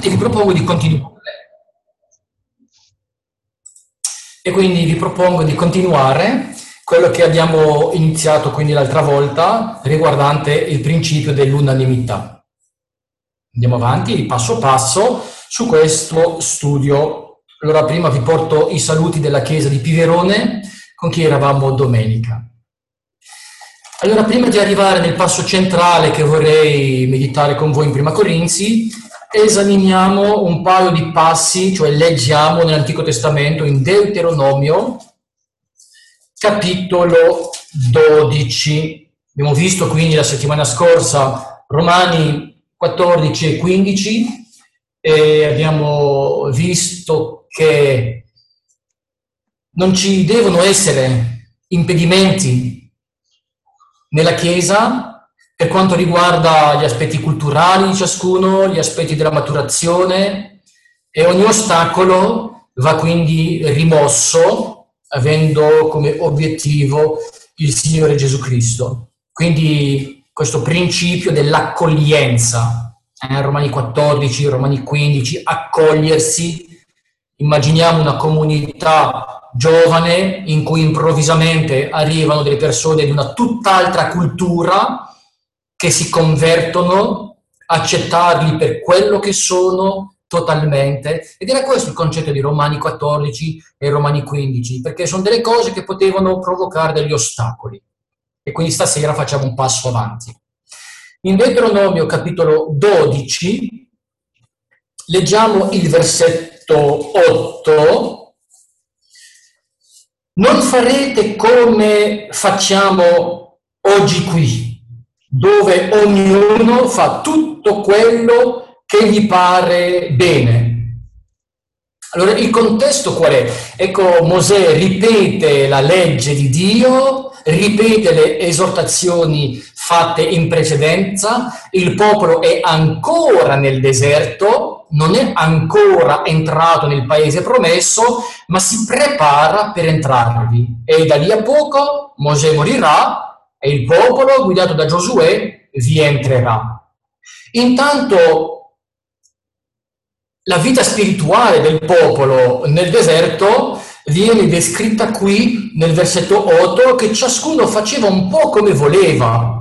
vi propongo di continuare. E quindi vi propongo di continuare quello che abbiamo iniziato quindi l'altra volta riguardante il principio dell'unanimità. Andiamo avanti passo passo su questo studio. Allora prima vi porto i saluti della chiesa di Piverone con chi eravamo domenica. Allora prima di arrivare nel passo centrale che vorrei meditare con voi in Prima Corinzi, esaminiamo un paio di passi, cioè leggiamo nell'Antico Testamento in Deuteronomio, capitolo 12. Abbiamo visto quindi la settimana scorsa Romani 14 e 15 e abbiamo visto che non ci devono essere impedimenti nella Chiesa per quanto riguarda gli aspetti culturali di ciascuno, gli aspetti della maturazione e ogni ostacolo va quindi rimosso avendo come obiettivo il Signore Gesù Cristo. Quindi questo principio dell'accoglienza, eh, Romani 14, Romani 15, accogliersi, immaginiamo una comunità giovane in cui improvvisamente arrivano delle persone di una tutt'altra cultura, che si convertono, accettarli per quello che sono totalmente. Ed era questo il concetto di Romani 14 e Romani 15, perché sono delle cose che potevano provocare degli ostacoli. E quindi stasera facciamo un passo avanti. In Deuteronomio capitolo 12 leggiamo il versetto 8. Non farete come facciamo oggi qui, dove ognuno fa tutto quello che gli pare bene. Allora, il contesto qual è? Ecco, Mosè ripete la legge di Dio, ripete le esortazioni fatte in precedenza, il popolo è ancora nel deserto, non è ancora entrato nel paese promesso, ma si prepara per entrarvi. E da lì a poco Mosè morirà e il popolo guidato da Giosuè vi entrerà. Intanto la vita spirituale del popolo nel deserto viene descritta qui nel versetto 8 che ciascuno faceva un po' come voleva.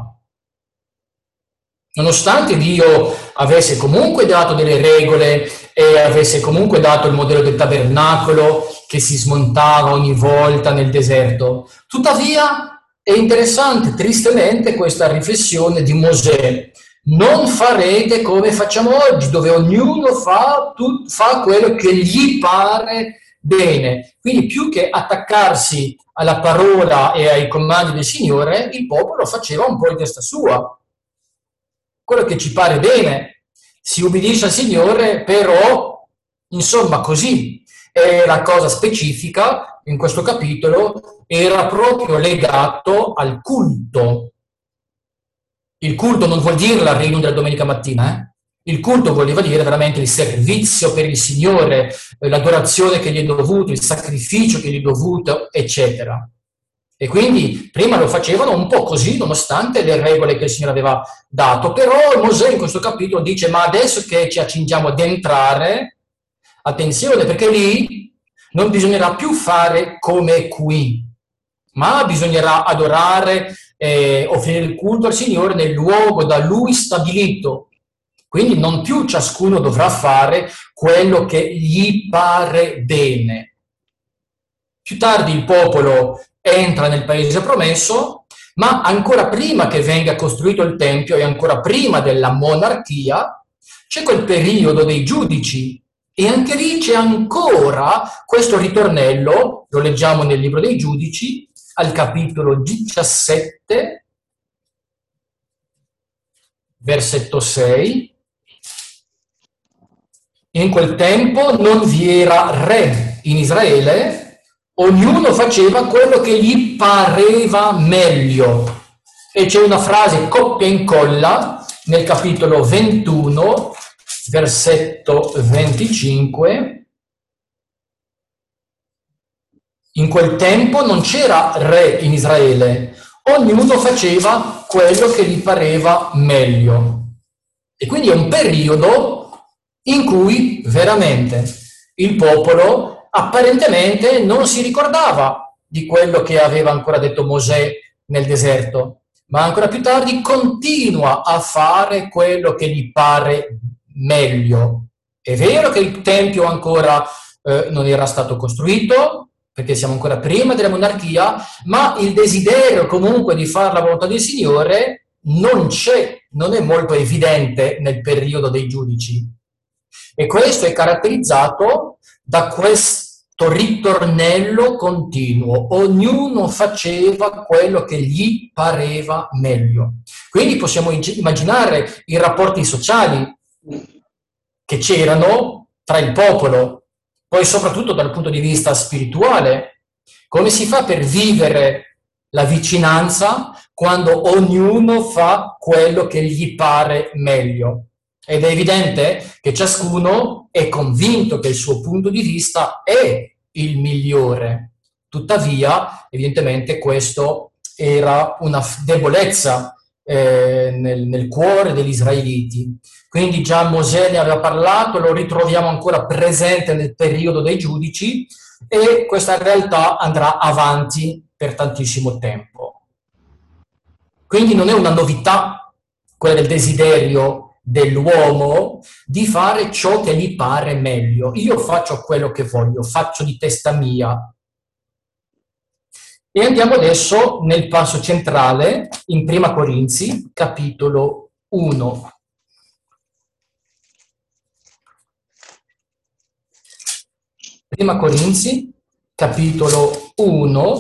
Nonostante Dio avesse comunque dato delle regole e avesse comunque dato il modello del tabernacolo che si smontava ogni volta nel deserto, tuttavia è interessante, tristemente, questa riflessione di Mosè. Non farete come facciamo oggi, dove ognuno fa, tut, fa quello che gli pare bene. Quindi più che attaccarsi alla parola e ai comandi del Signore, il popolo faceva un po' in testa sua. Quello che ci pare bene. Si ubbidisce al Signore, però, insomma, così è la cosa specifica in questo capitolo era proprio legato al culto. Il culto non vuol dire la riunione della domenica mattina, eh? Il culto voleva dire veramente il servizio per il Signore, l'adorazione che gli è dovuto, il sacrificio che gli è dovuto, eccetera. E quindi prima lo facevano un po' così, nonostante le regole che il Signore aveva dato. Però Mosè in questo capitolo dice, ma adesso che ci accingiamo ad entrare, attenzione, perché lì non bisognerà più fare come qui, ma bisognerà adorare e offrire il culto al Signore nel luogo da Lui stabilito. Quindi non più ciascuno dovrà fare quello che gli pare bene. Più tardi il popolo entra nel paese promesso, ma ancora prima che venga costruito il Tempio e ancora prima della monarchia, c'è quel periodo dei giudici e anche lì c'è ancora questo ritornello, lo leggiamo nel libro dei giudici, al capitolo 17, versetto 6. In quel tempo non vi era re in Israele, ognuno faceva quello che gli pareva meglio. E c'è una frase coppia e incolla nel capitolo 21, versetto 25, in quel tempo non c'era re in Israele, ognuno faceva quello che gli pareva meglio. E quindi è un periodo in cui veramente il popolo apparentemente non si ricordava di quello che aveva ancora detto Mosè nel deserto, ma ancora più tardi continua a fare quello che gli pare meglio. È vero che il Tempio ancora eh, non era stato costruito, perché siamo ancora prima della monarchia, ma il desiderio comunque di fare la volontà del Signore non c'è, non è molto evidente nel periodo dei giudici. E questo è caratterizzato da questo ritornello continuo. Ognuno faceva quello che gli pareva meglio. Quindi possiamo immaginare i rapporti sociali che c'erano tra il popolo, poi soprattutto dal punto di vista spirituale. Come si fa per vivere la vicinanza quando ognuno fa quello che gli pare meglio? Ed è evidente che ciascuno è convinto che il suo punto di vista è il migliore. Tuttavia, evidentemente, questo era una debolezza eh, nel, nel, cuore degli israeliti. Quindi già Mosè ne aveva parlato, lo ritroviamo ancora presente nel periodo dei giudici e questa realtà andrà avanti per tantissimo tempo. Quindi non è una novità quella del desiderio dell'uomo di fare ciò che gli pare meglio. Io faccio quello che voglio, faccio di testa mia. E andiamo adesso nel passo centrale, in Prima Corinzi, capitolo 1. Prima Corinzi, capitolo 1,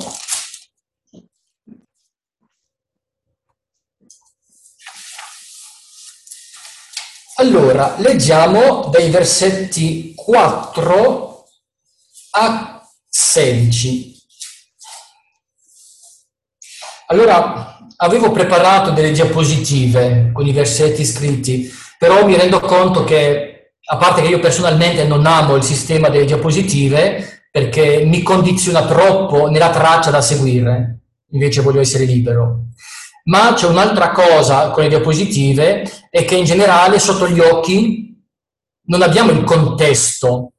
Allora, leggiamo dai versetti 4 a 16. Allora, avevo preparato delle diapositive con i versetti scritti, però mi rendo conto che, a parte che io personalmente non amo il sistema delle diapositive, perché mi condiziona troppo nella traccia da seguire, invece voglio essere libero. Ma c'è un'altra cosa con le diapositive, è che in generale sotto gli occhi non abbiamo il contesto,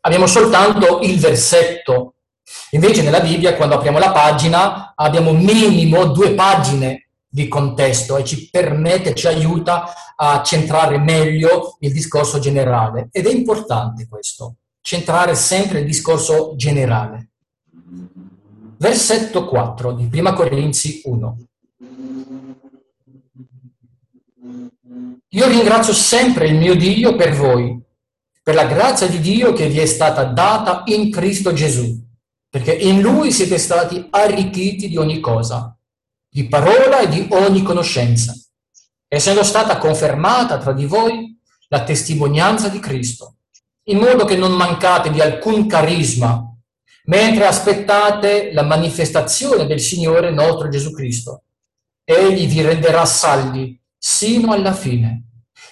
abbiamo soltanto il versetto. Invece nella Bibbia, quando apriamo la pagina, abbiamo minimo due pagine di contesto e ci permette, ci aiuta a centrare meglio il discorso generale. Ed è importante questo, centrare sempre il discorso generale. Versetto 4 di Prima Corinzi 1. Io ringrazio sempre il mio Dio per voi, per la grazia di Dio che vi è stata data in Cristo Gesù, perché in Lui siete stati arricchiti di ogni cosa, di parola e di ogni conoscenza, essendo stata confermata tra di voi la testimonianza di Cristo, in modo che non mancate di alcun carisma mentre aspettate la manifestazione del Signore nostro Gesù Cristo. Egli vi renderà saldi sino alla fine,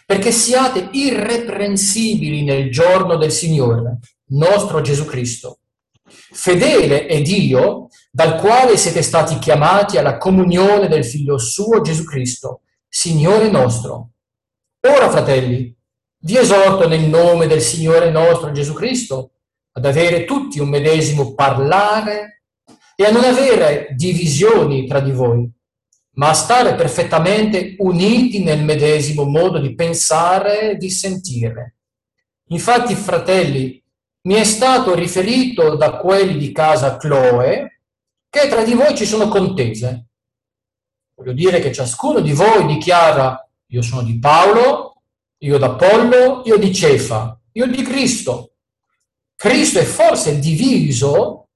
perché siate irreprensibili nel giorno del Signore, nostro Gesù Cristo. Fedele è Dio, dal quale siete stati chiamati alla comunione del Figlio suo Gesù Cristo, Signore nostro. Ora, fratelli, vi esorto nel nome del Signore nostro Gesù Cristo ad avere tutti un medesimo parlare e a non avere divisioni tra di voi, ma a stare perfettamente uniti nel medesimo modo di pensare e di sentire. Infatti, fratelli, mi è stato riferito da quelli di casa Chloe che tra di voi ci sono contese. Voglio dire che ciascuno di voi dichiara io sono di Paolo, io d'Apollo, io di Cefa, io di Cristo. Cristo è forse diviso?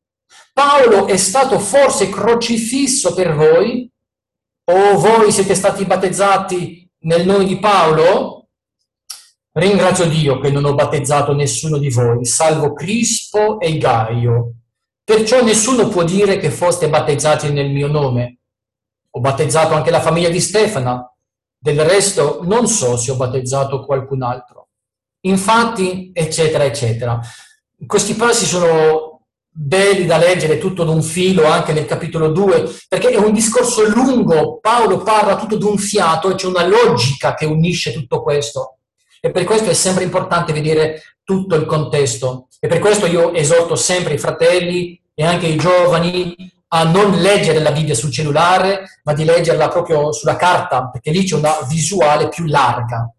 Paolo è stato forse crocifisso per voi? O voi siete stati battezzati nel nome di Paolo? Ringrazio Dio che non ho battezzato nessuno di voi, salvo Crispo e Gaio. Perciò nessuno può dire che foste battezzati nel mio nome. Ho battezzato anche la famiglia di Stefana. Del resto non so se ho battezzato qualcun altro. Infatti, eccetera, eccetera. Questi passi sono belli da leggere tutto d'un filo anche nel capitolo 2, perché è un discorso lungo, Paolo parla tutto d'un fiato e c'è una logica che unisce tutto questo. E per questo è sempre importante vedere tutto il contesto. E per questo io esorto sempre i fratelli e anche i giovani a non leggere la Bibbia sul cellulare, ma di leggerla proprio sulla carta, perché lì c'è una visuale più larga.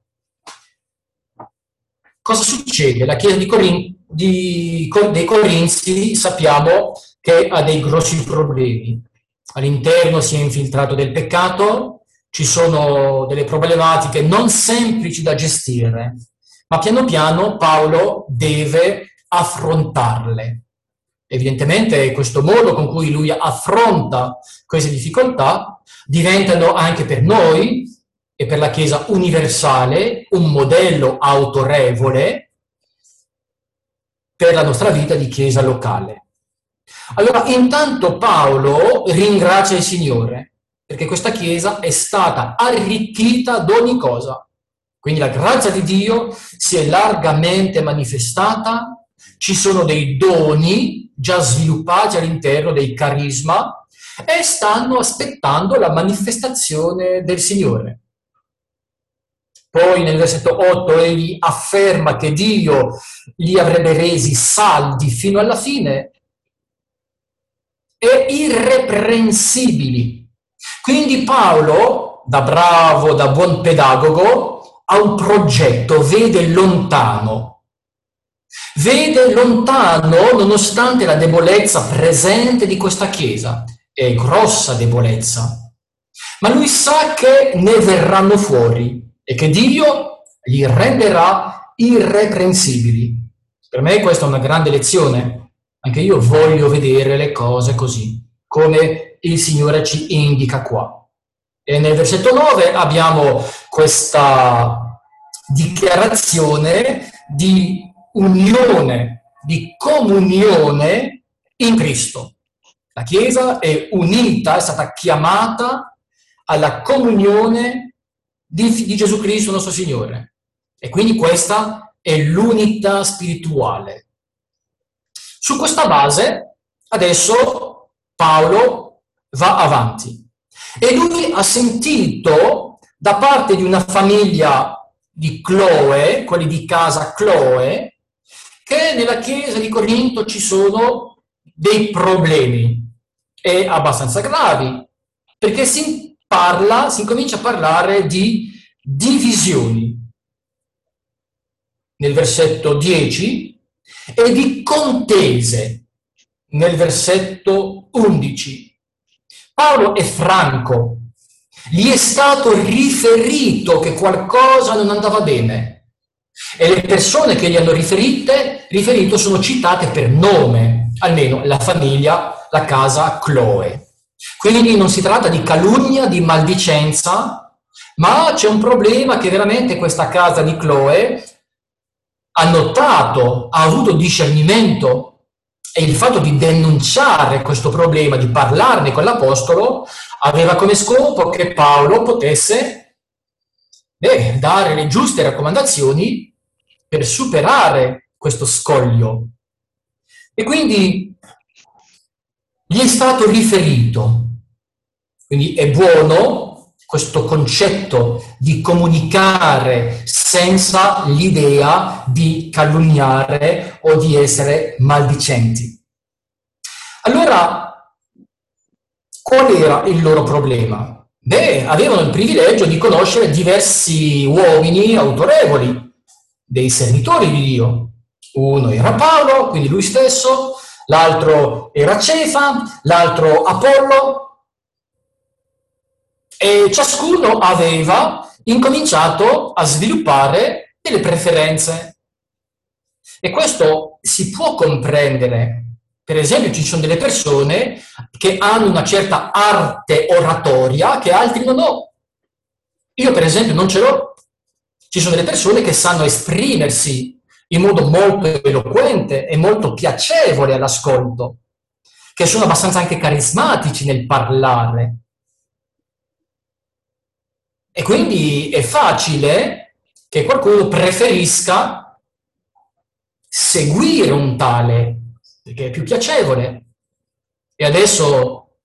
Cosa succede? La Chiesa di Corin- di, dei Corinzi sappiamo che ha dei grossi problemi. All'interno si è infiltrato del peccato, ci sono delle problematiche non semplici da gestire, ma piano piano Paolo deve affrontarle. Evidentemente questo modo con cui lui affronta queste difficoltà diventano anche per noi e per la Chiesa universale un modello autorevole per la nostra vita di Chiesa locale. Allora, intanto Paolo ringrazia il Signore perché questa Chiesa è stata arricchita ad ogni cosa. Quindi la grazia di Dio si è largamente manifestata, ci sono dei doni già sviluppati all'interno dei carisma e stanno aspettando la manifestazione del Signore. Poi nel versetto 8 egli afferma che Dio li avrebbe resi saldi fino alla fine e irreprensibili quindi Paolo, da bravo, da buon pedagogo, ha un progetto, vede lontano. Vede lontano nonostante la debolezza presente di questa Chiesa. È grossa debolezza. Ma lui sa che ne verranno fuori e che Dio li renderà irreprensibili. Per me questa è una grande lezione. Anche io voglio vedere le cose così, come il Signore ci indica qua. E nel versetto 9 abbiamo questa dichiarazione di unione, di comunione in Cristo. La Chiesa è unita, è stata chiamata alla comunione di, di Gesù Cristo, nostro Signore. E quindi questa è l'unità spirituale. Su questa base, adesso Paolo va avanti. E lui ha sentito da parte di una famiglia di Chloe, quelli di casa Chloe, che nella chiesa di Corinto ci sono dei problemi, e abbastanza gravi, perché si parla, si incomincia a parlare di divisioni nel versetto 10 e di contese nel versetto 11. Paolo è franco, gli è stato riferito che qualcosa non andava bene e le persone che gli hanno riferite, riferito sono citate per nome, almeno la famiglia, la casa Chloe. Quindi non si tratta di calunnia, di maldicenza, ma c'è un problema che veramente questa casa di Chloe ha notato, ha avuto discernimento e il fatto di denunciare questo problema, di parlarne con l'Apostolo, aveva come scopo che Paolo potesse beh, dare le giuste raccomandazioni per superare questo scoglio. E quindi gli è stato riferito, quindi è buono questo concetto di comunicare senza l'idea di calunniare o di essere maldicenti. Allora, qual era il loro problema? Beh, avevano il privilegio di conoscere diversi uomini autorevoli, dei servitori di Dio. Uno era Paolo, quindi lui stesso, l'altro era Cefa, l'altro Apollo, e ciascuno aveva incominciato a sviluppare delle preferenze. E questo si può comprendere. Per esempio, ci sono delle persone che hanno una certa arte oratoria che altri non hanno. Io, per esempio, non ce l'ho. Ci sono delle persone che sanno esprimersi in modo molto eloquente e molto piacevole all'ascolto, che sono abbastanza anche carismatici nel parlare. E quindi è facile che qualcuno preferisca seguire un tale, perché è più piacevole. E adesso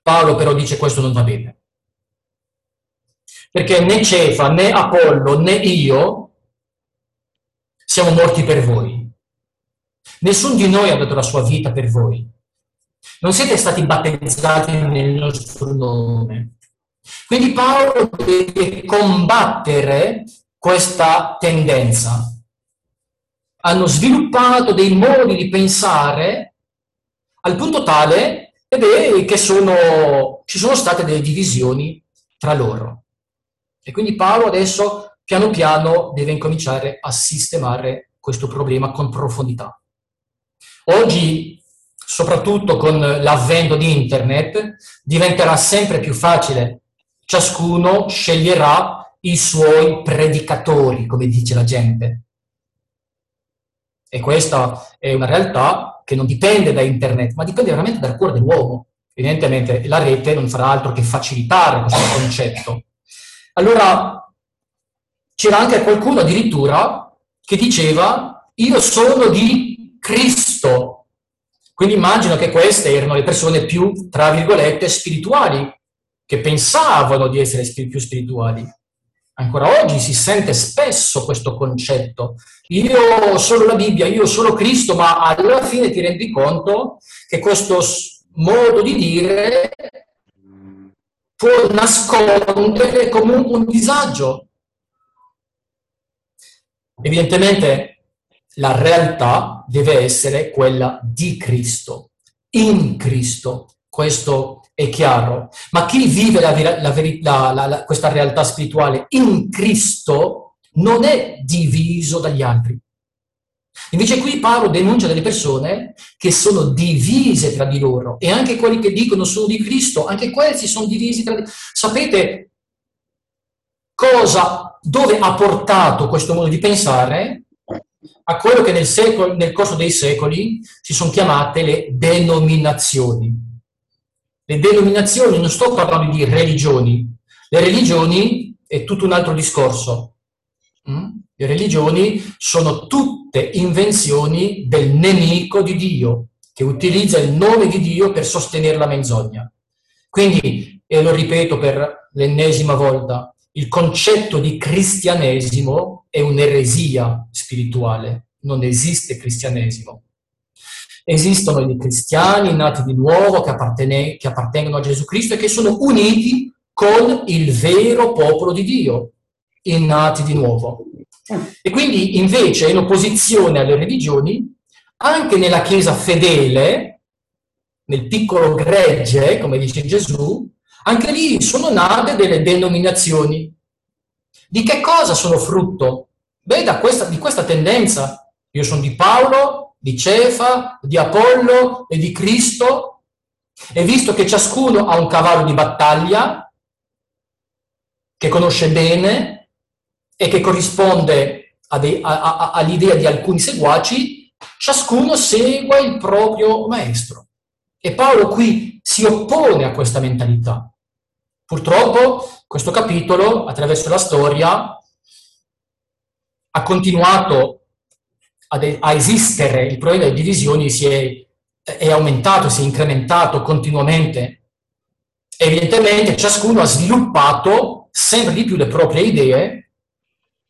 Paolo però dice questo non va bene. Perché né Cefa, né Apollo, né io siamo morti per voi. Nessuno di noi ha dato la sua vita per voi. Non siete stati battezzati nel nostro nome. Quindi Paolo deve combattere questa tendenza. Hanno sviluppato dei modi di pensare al punto tale che sono, ci sono state delle divisioni tra loro. E quindi Paolo adesso piano piano deve incominciare a sistemare questo problema con profondità. Oggi, soprattutto con l'avvento di Internet, diventerà sempre più facile. Ciascuno sceglierà i suoi predicatori, come dice la gente. E questa è una realtà che non dipende da Internet, ma dipende veramente dal cuore dell'uomo. Evidentemente la rete non farà altro che facilitare questo concetto. Allora, c'era anche qualcuno addirittura che diceva io sono di Cristo. Quindi immagino che queste erano le persone più, tra virgolette, spirituali, che pensavano di essere più spirituali. Ancora oggi si sente spesso questo concetto. Io sono la Bibbia, io sono Cristo, ma alla fine ti rendi conto che questo modo di dire può nascondere comunque un disagio, Evidentemente la realtà deve essere quella di Cristo, in Cristo, questo è chiaro. Ma chi vive la, la, la, questa realtà spirituale in Cristo non è diviso dagli altri. Invece qui Paolo denuncia delle persone che sono divise tra di loro e anche quelli che dicono sono di Cristo, anche questi sono divisi tra di loro. Sapete cosa dove ha portato questo modo di pensare a quello che nel, secolo, nel corso dei secoli si sono chiamate le denominazioni. Le denominazioni, non sto parlando di religioni, le religioni è tutto un altro discorso. Mm? Le religioni sono tutte invenzioni del nemico di Dio, che utilizza il nome di Dio per sostenere la menzogna. Quindi, e lo ripeto per l'ennesima volta, il concetto di cristianesimo è un'eresia spirituale, non esiste cristianesimo. Esistono i cristiani nati di nuovo che, appartene, che appartengono a Gesù Cristo e che sono uniti con il vero popolo di Dio, i nati di nuovo. E quindi invece in opposizione alle religioni, anche nella Chiesa fedele, nel piccolo gregge, come dice Gesù, anche lì sono nate delle denominazioni. Di che cosa sono frutto? Beh, questa, di questa tendenza. Io sono di Paolo, di Cefa, di Apollo e di Cristo. E visto che ciascuno ha un cavallo di battaglia, che conosce bene e che corrisponde all'idea di alcuni seguaci, ciascuno segue il proprio maestro. E Paolo qui si oppone a questa mentalità. Purtroppo questo capitolo, attraverso la storia, ha continuato a esistere, il problema delle divisioni si è, è aumentato, si è incrementato continuamente. Evidentemente ciascuno ha sviluppato sempre di più le proprie idee,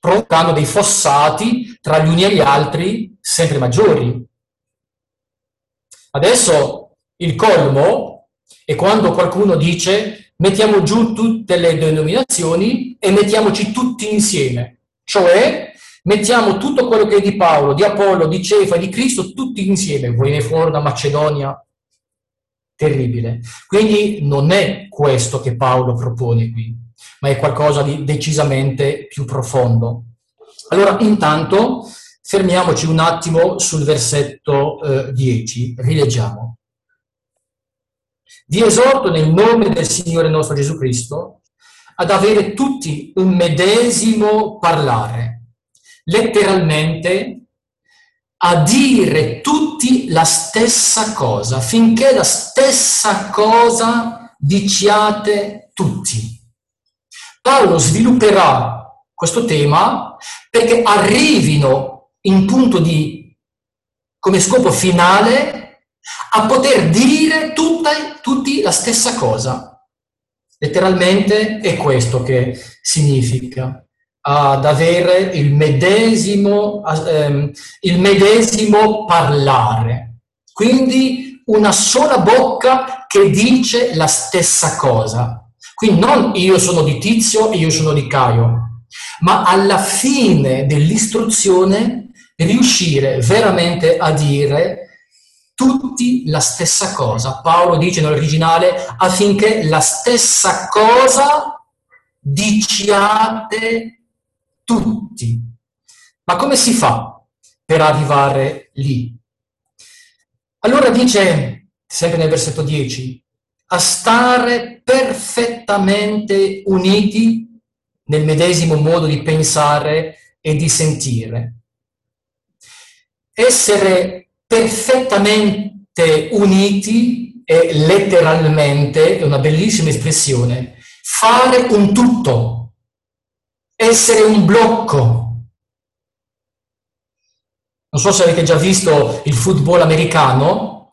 provocando dei fossati tra gli uni e gli altri sempre maggiori. Adesso il colmo è quando qualcuno dice mettiamo giù tutte le denominazioni e mettiamoci tutti insieme. Cioè, mettiamo tutto quello che è di Paolo, di Apollo, di Cefa, di Cristo, tutti insieme. Viene fuori una Macedonia terribile. Quindi non è questo che Paolo propone qui, ma è qualcosa di decisamente più profondo. Allora, intanto, fermiamoci un attimo sul versetto eh, 10, rileggiamo. Vi esorto nel nome del Signore nostro Gesù Cristo ad avere tutti un medesimo parlare, letteralmente a dire tutti la stessa cosa, finché la stessa cosa diciate tutti. Paolo svilupperà questo tema perché arrivino in punto di, come scopo finale, a poter dire tutta, tutti la stessa cosa. Letteralmente è questo che significa. Ad avere il medesimo, ehm, il medesimo parlare. Quindi una sola bocca che dice la stessa cosa. Quindi non io sono di Tizio e io sono di Caio, ma alla fine dell'istruzione riuscire veramente a dire tutti la stessa cosa. Paolo dice nell'originale affinché la stessa cosa diciate tutti. Ma come si fa per arrivare lì? Allora dice, sempre nel versetto 10, a stare perfettamente uniti nel medesimo modo di pensare e di sentire. Essere perfettamente uniti è letteralmente, è una bellissima espressione, fare un tutto essere un blocco. Non so se avete già visto il football americano,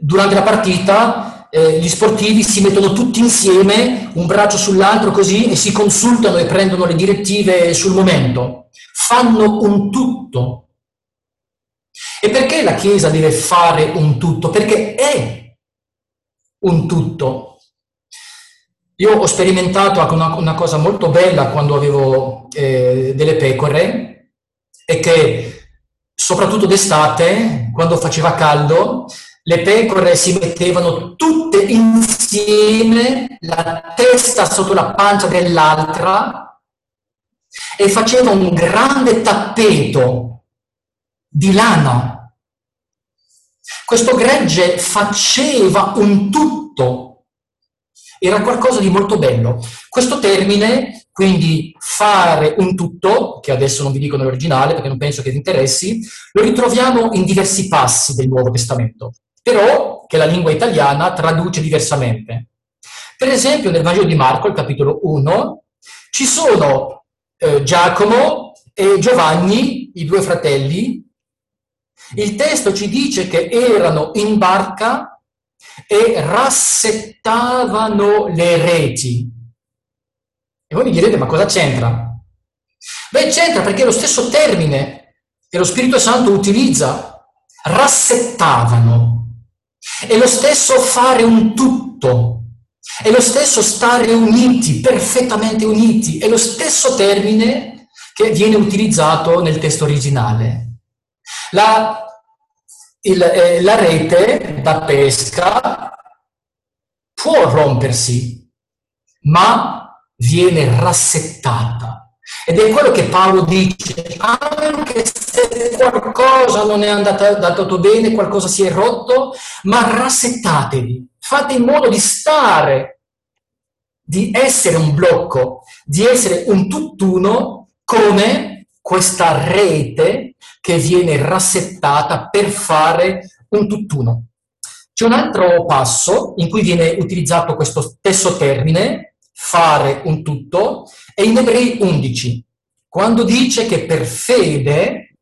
durante la partita eh, gli sportivi si mettono tutti insieme, un braccio sull'altro così, e si consultano e prendono le direttive sul momento. Fanno un tutto. E perché la Chiesa deve fare un tutto? Perché è un tutto. Io ho sperimentato una, una cosa molto bella quando avevo eh, delle pecore e che soprattutto d'estate, quando faceva caldo, le pecore si mettevano tutte insieme, la testa sotto la pancia dell'altra e facevano un grande tappeto di lana. Questo gregge faceva un tutto era qualcosa di molto bello. Questo termine, quindi fare un tutto, che adesso non vi dico nell'originale perché non penso che vi interessi, lo ritroviamo in diversi passi del Nuovo Testamento, però che la lingua italiana traduce diversamente. Per esempio nel Vangelo di Marco, il capitolo 1, ci sono eh, Giacomo e Giovanni, i due fratelli. Il testo ci dice che erano in barca e rassettavano le reti. E voi mi direte, ma cosa c'entra? Beh, c'entra perché è lo stesso termine che lo Spirito Santo utilizza, rassettavano. È lo stesso fare un tutto, è lo stesso stare uniti, perfettamente uniti, è lo stesso termine che viene utilizzato nel testo originale. La il, eh, la rete da pesca può rompersi, ma viene rassettata. Ed è quello che Paolo dice, anche se qualcosa non è andato, andato bene, qualcosa si è rotto, ma rassettatevi, fate in modo di stare, di essere un blocco, di essere un tutt'uno come questa rete che viene rassettata per fare un tutt'uno. C'è un altro passo in cui viene utilizzato questo stesso termine, fare un tutto, è in Ebrei 11, quando dice che per fede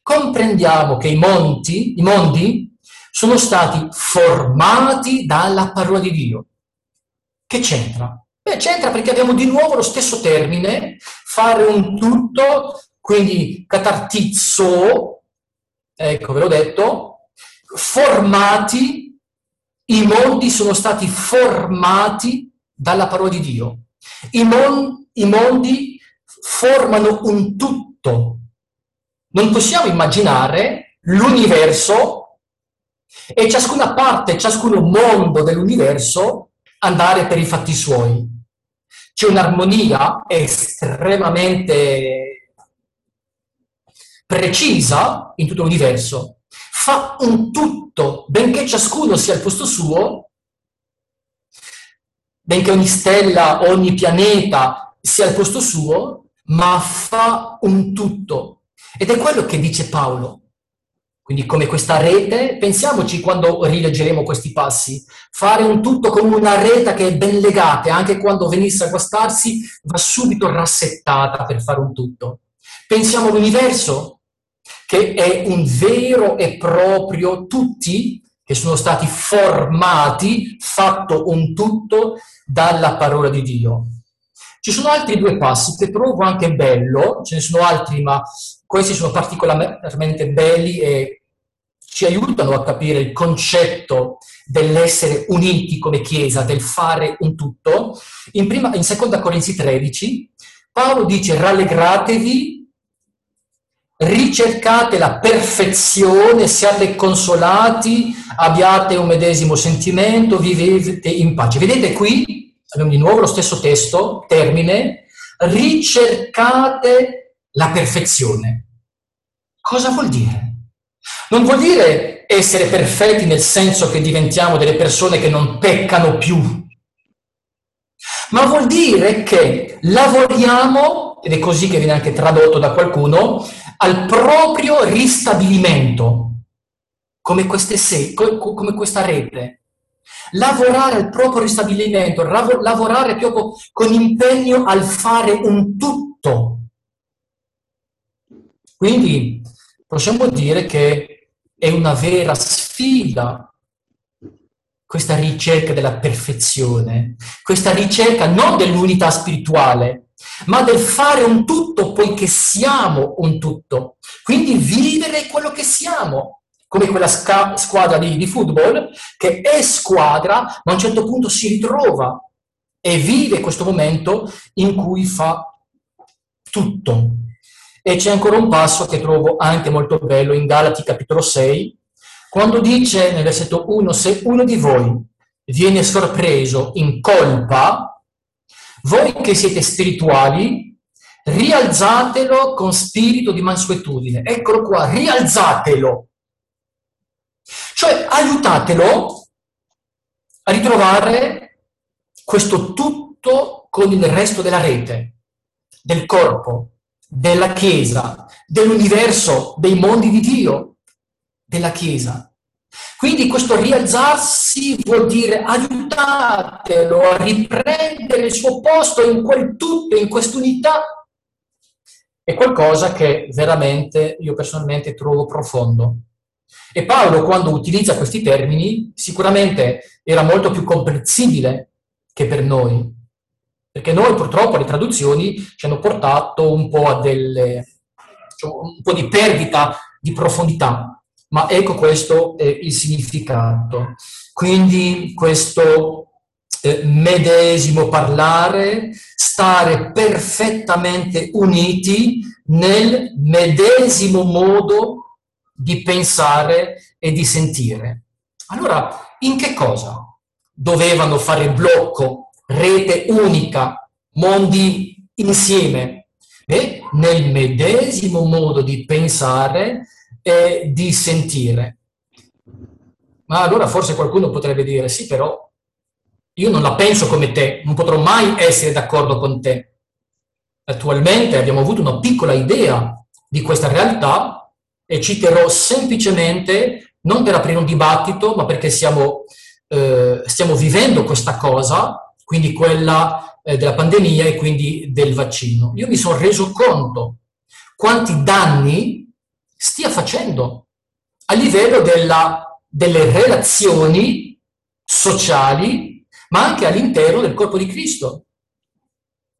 comprendiamo che i monti, i mondi, sono stati formati dalla parola di Dio. Che c'entra? Beh, c'entra perché abbiamo di nuovo lo stesso termine, fare un tutto quindi catartizzo, ecco ve l'ho detto, formati, i mondi sono stati formati dalla parola di Dio. I, mon- I mondi formano un tutto. Non possiamo immaginare l'universo e ciascuna parte, ciascuno mondo dell'universo andare per i fatti suoi. C'è un'armonia estremamente precisa in tutto l'universo, fa un tutto, benché ciascuno sia al posto suo, benché ogni stella, ogni pianeta sia al posto suo, ma fa un tutto. Ed è quello che dice Paolo. Quindi come questa rete, pensiamoci quando rileggeremo questi passi, fare un tutto come una rete che è ben legata, anche quando venisse a guastarsi va subito rassettata per fare un tutto. Pensiamo all'universo, che è un vero e proprio tutti che sono stati formati, fatto un tutto dalla parola di Dio. Ci sono altri due passi che trovo anche bello, ce ne sono altri, ma questi sono particolarmente belli e ci aiutano a capire il concetto dell'essere uniti come Chiesa, del fare un tutto. In, prima, in seconda Corinzi 13, Paolo dice rallegratevi, ricercate la perfezione, siate consolati, abbiate un medesimo sentimento, vivete in pace. Vedete qui, abbiamo di nuovo lo stesso testo, termine, ricercate la perfezione. Cosa vuol dire? Non vuol dire essere perfetti nel senso che diventiamo delle persone che non peccano più, ma vuol dire che lavoriamo, ed è così che viene anche tradotto da qualcuno, al proprio ristabilimento, come, sei, come questa rete. Lavorare al proprio ristabilimento, lavorare proprio con impegno al fare un tutto. Quindi possiamo dire che è una vera sfida questa ricerca della perfezione, questa ricerca non dell'unità spirituale, ma del fare un tutto poiché siamo un tutto. Quindi vivere quello che siamo, come quella sca- squadra di, di football che è squadra, ma a un certo punto si ritrova e vive questo momento in cui fa tutto. E c'è ancora un passo che trovo anche molto bello in Galati capitolo 6, quando dice nel versetto 1, se uno di voi viene sorpreso in colpa, voi che siete spirituali, rialzatelo con spirito di mansuetudine. Eccolo qua, rialzatelo. Cioè aiutatelo a ritrovare questo tutto con il resto della rete, del corpo, della Chiesa, dell'universo, dei mondi di Dio, della Chiesa. Quindi questo rialzarsi vuol dire aiutatelo a riprendere il suo posto in quel tutto, in quest'unità. È qualcosa che veramente io personalmente trovo profondo. E Paolo, quando utilizza questi termini, sicuramente era molto più comprensibile che per noi, perché noi purtroppo le traduzioni ci hanno portato un po' a delle, un po' di perdita di profondità, ma ecco questo è il significato. Quindi questo eh, medesimo parlare, stare perfettamente uniti nel medesimo modo di pensare e di sentire. Allora, in che cosa dovevano fare blocco rete unica, mondi insieme, e nel medesimo modo di pensare e di sentire. Ma allora forse qualcuno potrebbe dire, sì, però io non la penso come te, non potrò mai essere d'accordo con te. Attualmente abbiamo avuto una piccola idea di questa realtà e citerò semplicemente, non per aprire un dibattito, ma perché siamo, eh, stiamo vivendo questa cosa quindi quella eh, della pandemia e quindi del vaccino. Io mi sono reso conto quanti danni stia facendo a livello della, delle relazioni sociali, ma anche all'interno del corpo di Cristo.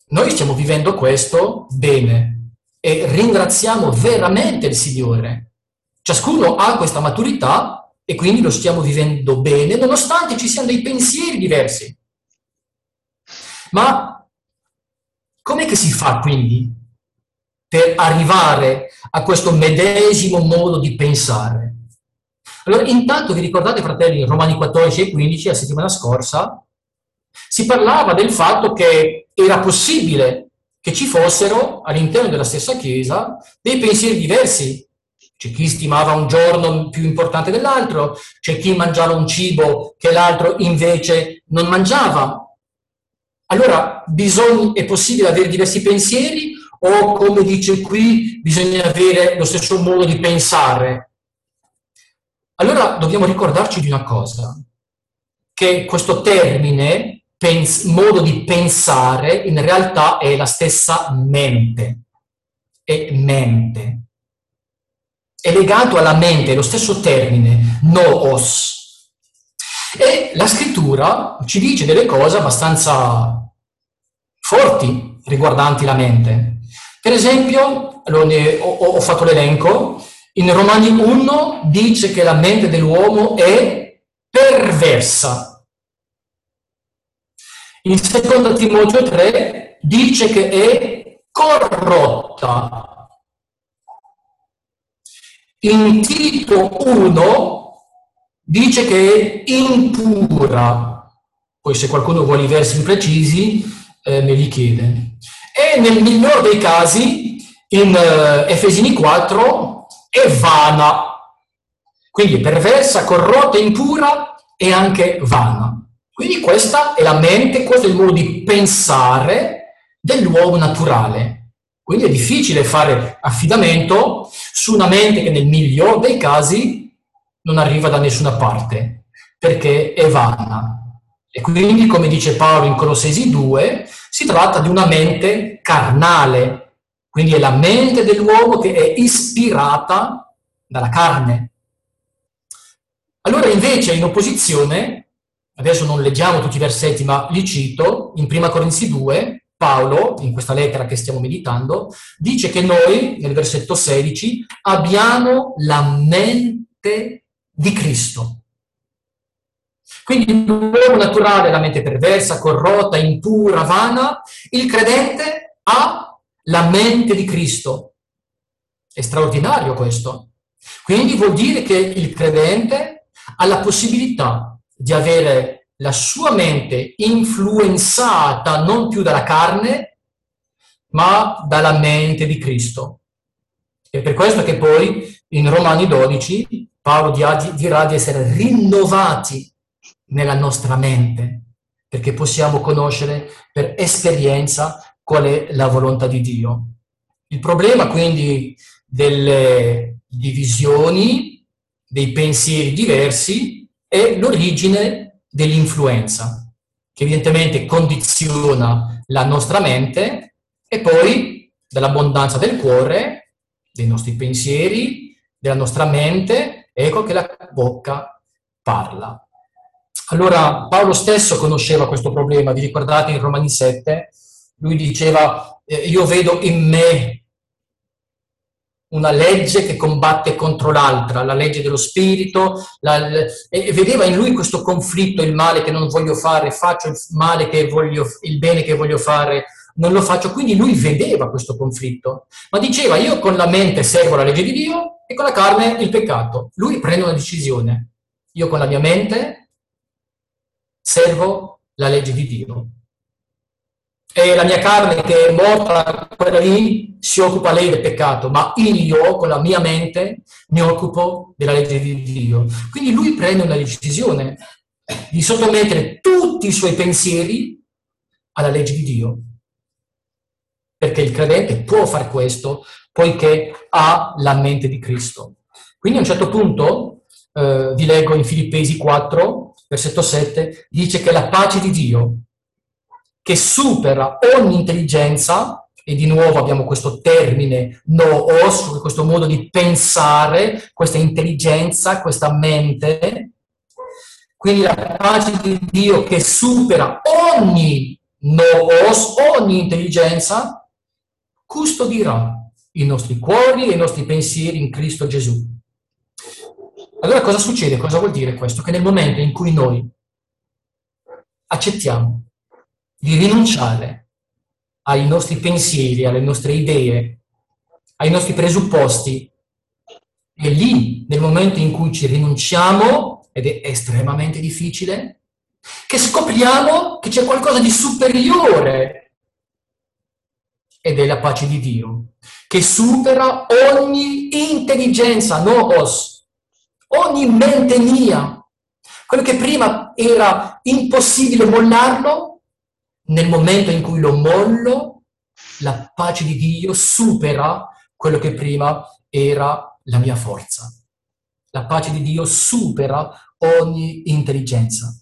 Noi stiamo vivendo questo bene e ringraziamo veramente il Signore. Ciascuno ha questa maturità e quindi lo stiamo vivendo bene, nonostante ci siano dei pensieri diversi. Ma com'è che si fa quindi per arrivare a questo medesimo modo di pensare? Allora, intanto vi ricordate, fratelli, Romani 14 e 15, la settimana scorsa, si parlava del fatto che era possibile che ci fossero all'interno della stessa Chiesa dei pensieri diversi. C'è chi stimava un giorno più importante dell'altro, c'è chi mangiava un cibo che l'altro invece non mangiava. Allora, bisogna, è possibile avere diversi pensieri o, come dice qui, bisogna avere lo stesso modo di pensare? Allora, dobbiamo ricordarci di una cosa, che questo termine, pens- modo di pensare, in realtà è la stessa mente. È mente. È legato alla mente, è lo stesso termine, noos. E la scrittura ci dice delle cose abbastanza forti riguardanti la mente. Per esempio, ho, fatto l'elenco, in Romani 1 dice che la mente dell'uomo è perversa. In 2 Timoteo 3 dice che è corrotta. In Tito 1 dice che è impura. Poi se qualcuno vuole i versi precisi eh, me li chiede. Nel miglior dei casi, in eh, Efesini 4, è vana. Quindi perversa, corrotta, impura e anche vana. Quindi questa è la mente, questo è il modo di pensare dell'uomo naturale. Quindi è difficile fare affidamento su una mente che nel miglior dei casi non arriva da nessuna parte, perché è vana. E quindi, come dice Paolo in Colossesi 2, si tratta di una mente carnale, quindi è la mente dell'uomo che è ispirata dalla carne. Allora invece in opposizione, adesso non leggiamo tutti i versetti ma li cito, in 1 Corinzi 2, Paolo, in questa lettera che stiamo meditando, dice che noi, nel versetto 16, abbiamo la mente di Cristo. Quindi l'uomo naturale è la mente perversa, corrotta, impura, vana, il credente ha la mente di Cristo. È straordinario questo. Quindi vuol dire che il credente ha la possibilità di avere la sua mente influenzata non più dalla carne, ma dalla mente di Cristo. E per questo che poi in Romani 12 Paolo dirà di essere rinnovati nella nostra mente, perché possiamo conoscere per esperienza qual è la volontà di Dio. Il problema quindi delle divisioni, dei pensieri diversi, è l'origine dell'influenza, che evidentemente condiziona la nostra mente e poi dall'abbondanza del cuore, dei nostri pensieri, della nostra mente, ecco che la bocca parla. Allora Paolo stesso conosceva questo problema, vi ricordate in Romani 7? Lui diceva, eh, io vedo in me una legge che combatte contro l'altra, la legge dello spirito, la, e vedeva in lui questo conflitto, il male che non voglio fare, faccio il male che voglio, il bene che voglio fare, non lo faccio. Quindi lui vedeva questo conflitto, ma diceva io con la mente servo la legge di Dio e con la carne il peccato. Lui prende una decisione. Io con la mia mente servo la legge di Dio. E la mia carne che è morta, quella lì, si occupa lei del peccato, ma io con la mia mente mi occupo della legge di Dio. Quindi lui prende una decisione di sottomettere tutti i suoi pensieri alla legge di Dio. Perché il credente può fare questo poiché ha la mente di Cristo. Quindi a un certo punto, eh, vi leggo in Filippesi 4, versetto 7, dice che la pace di Dio, che supera ogni intelligenza, e di nuovo abbiamo questo termine noos, questo modo di pensare, questa intelligenza, questa mente, quindi la pace di Dio che supera ogni noos, ogni intelligenza, custodirà i nostri cuori e i nostri pensieri in Cristo Gesù. Allora cosa succede? Cosa vuol dire questo? Che nel momento in cui noi accettiamo di rinunciare ai nostri pensieri, alle nostre idee, ai nostri presupposti, è lì, nel momento in cui ci rinunciamo, ed è estremamente difficile, che scopriamo che c'è qualcosa di superiore ed è la pace di Dio, che supera ogni intelligenza, os, ogni mente mia. Quello che prima era impossibile mollarlo, nel momento in cui lo mollo, la pace di Dio supera quello che prima era la mia forza. La pace di Dio supera ogni intelligenza.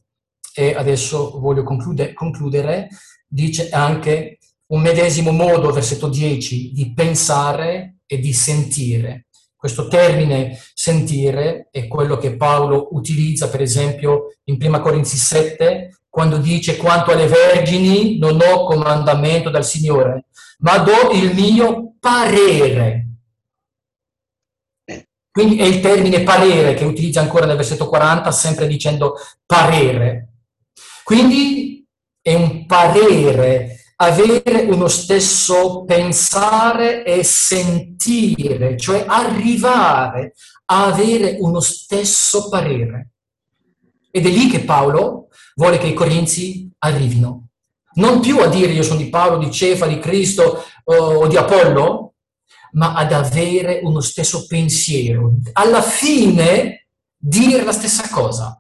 E adesso voglio conclude, concludere, dice anche un medesimo modo, versetto 10, di pensare e di sentire. Questo termine sentire è quello che Paolo utilizza, per esempio, in 1 Corinzi 7, quando dice quanto alle vergini non ho comandamento dal Signore, ma do il mio parere. Quindi è il termine parere che utilizza ancora nel versetto 40, sempre dicendo parere. Quindi è un parere, avere uno stesso pensare e sentire, cioè arrivare a avere uno stesso parere. Ed è lì che Paolo vuole che i corinzi arrivino. Non più a dire io sono di Paolo, di Cefa, di Cristo o di Apollo, ma ad avere uno stesso pensiero. Alla fine dire la stessa cosa.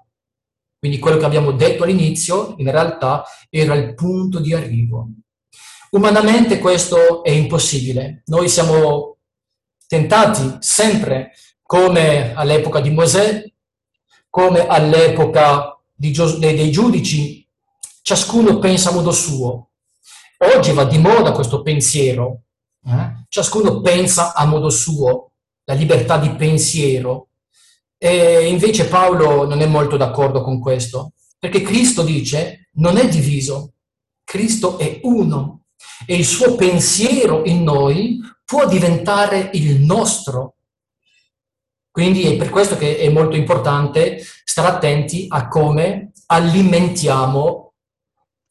Quindi quello che abbiamo detto all'inizio in realtà era il punto di arrivo. Umanamente questo è impossibile. Noi siamo tentati sempre, come all'epoca di Mosè, come all'epoca dei giudici, ciascuno pensa a modo suo. Oggi va di moda questo pensiero, eh? ciascuno pensa a modo suo, la libertà di pensiero. E invece Paolo non è molto d'accordo con questo, perché Cristo dice non è diviso, Cristo è uno e il suo pensiero in noi può diventare il nostro. Quindi è per questo che è molto importante stare attenti a come alimentiamo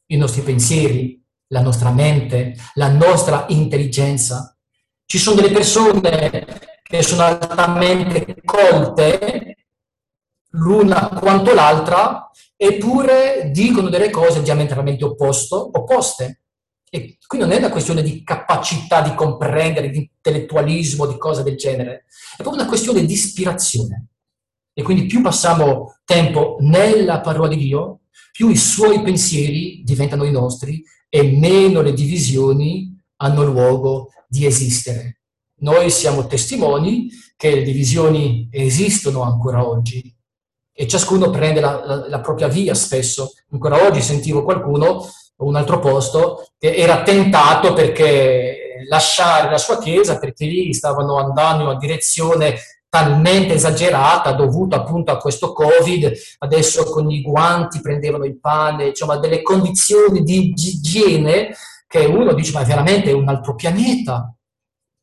i nostri pensieri, la nostra mente, la nostra intelligenza. Ci sono delle persone che sono altamente colte, l'una quanto l'altra, eppure dicono delle cose diametralmente opposto, opposte. E qui non è una questione di capacità di comprendere, di intellettualismo, di cose del genere, è proprio una questione di ispirazione. E quindi più passiamo tempo nella parola di Dio, più i suoi pensieri diventano i nostri e meno le divisioni hanno luogo di esistere. Noi siamo testimoni che le divisioni esistono ancora oggi e ciascuno prende la, la, la propria via spesso. Ancora oggi sentivo qualcuno, un altro posto, era tentato perché lasciare la sua chiesa perché lì stavano andando in una direzione talmente esagerata dovuta appunto a questo covid adesso con i guanti prendevano il pane insomma delle condizioni di igiene che uno dice ma veramente un altro pianeta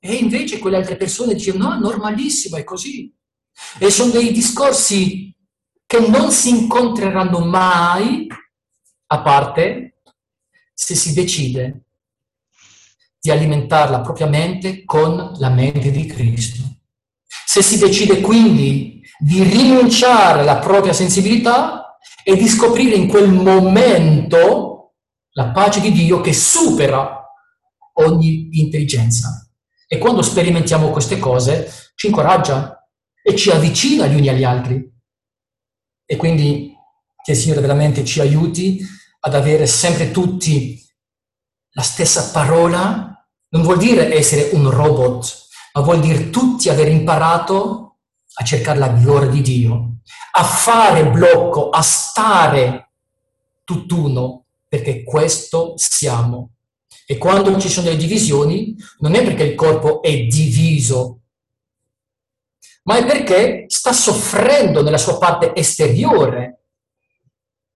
e invece quelle altre persone dicevano no, è normalissimo, è così. E sono dei discorsi che non si incontreranno mai, a parte se si decide di alimentare la propria mente con la mente di Cristo. Se si decide quindi di rinunciare alla propria sensibilità e di scoprire in quel momento la pace di Dio che supera ogni intelligenza. E quando sperimentiamo queste cose ci incoraggia e ci avvicina gli uni agli altri. E quindi che il Signore veramente ci aiuti ad avere sempre tutti la stessa parola. Non vuol dire essere un robot, ma vuol dire tutti aver imparato a cercare la gloria di Dio, a fare blocco, a stare tutt'uno, perché questo siamo. E quando ci sono delle divisioni, non è perché il corpo è diviso, ma è perché sta soffrendo nella sua parte esteriore,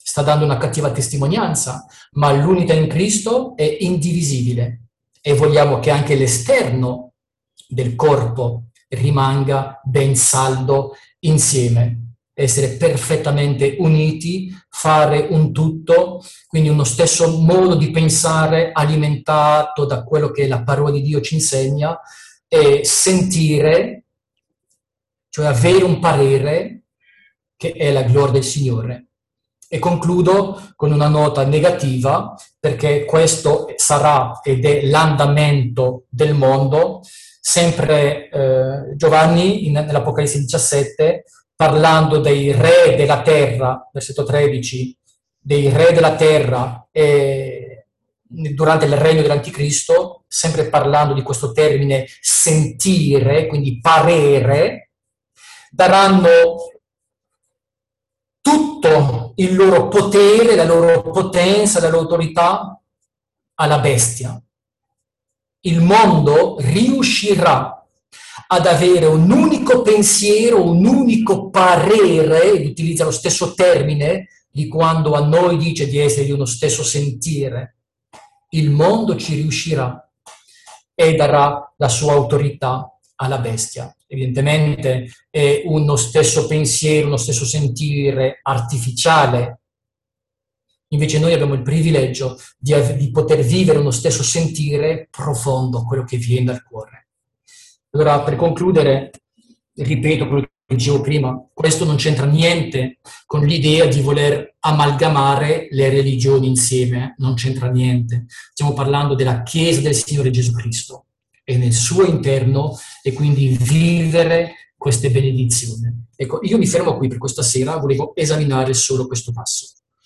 sta dando una cattiva testimonianza, ma l'unità in Cristo è indivisibile e vogliamo che anche l'esterno del corpo rimanga ben saldo insieme essere perfettamente uniti, fare un tutto, quindi uno stesso modo di pensare alimentato da quello che la parola di Dio ci insegna e sentire, cioè avere un parere che è la gloria del Signore. E concludo con una nota negativa perché questo sarà ed è l'andamento del mondo. Sempre eh, Giovanni in, nell'Apocalisse 17 parlando dei re della terra, versetto 13, dei re della terra eh, durante il regno dell'anticristo, sempre parlando di questo termine sentire, quindi parere, daranno tutto il loro potere, la loro potenza, la loro autorità alla bestia. Il mondo riuscirà ad avere un unico pensiero, un unico parere, utilizza lo stesso termine di quando a noi dice di essere di uno stesso sentire, il mondo ci riuscirà e darà la sua autorità alla bestia. Evidentemente è uno stesso pensiero, uno stesso sentire artificiale. Invece noi abbiamo il privilegio di, di poter vivere uno stesso sentire profondo, quello che viene dal cuore. Allora, per concludere, ripeto quello che dicevo prima, questo non c'entra niente con l'idea di voler amalgamare le religioni insieme, non c'entra niente. Stiamo parlando della Chiesa del Signore Gesù Cristo e nel suo interno e quindi vivere queste benedizioni. Ecco, io mi fermo qui per questa sera, volevo esaminare solo questo passo.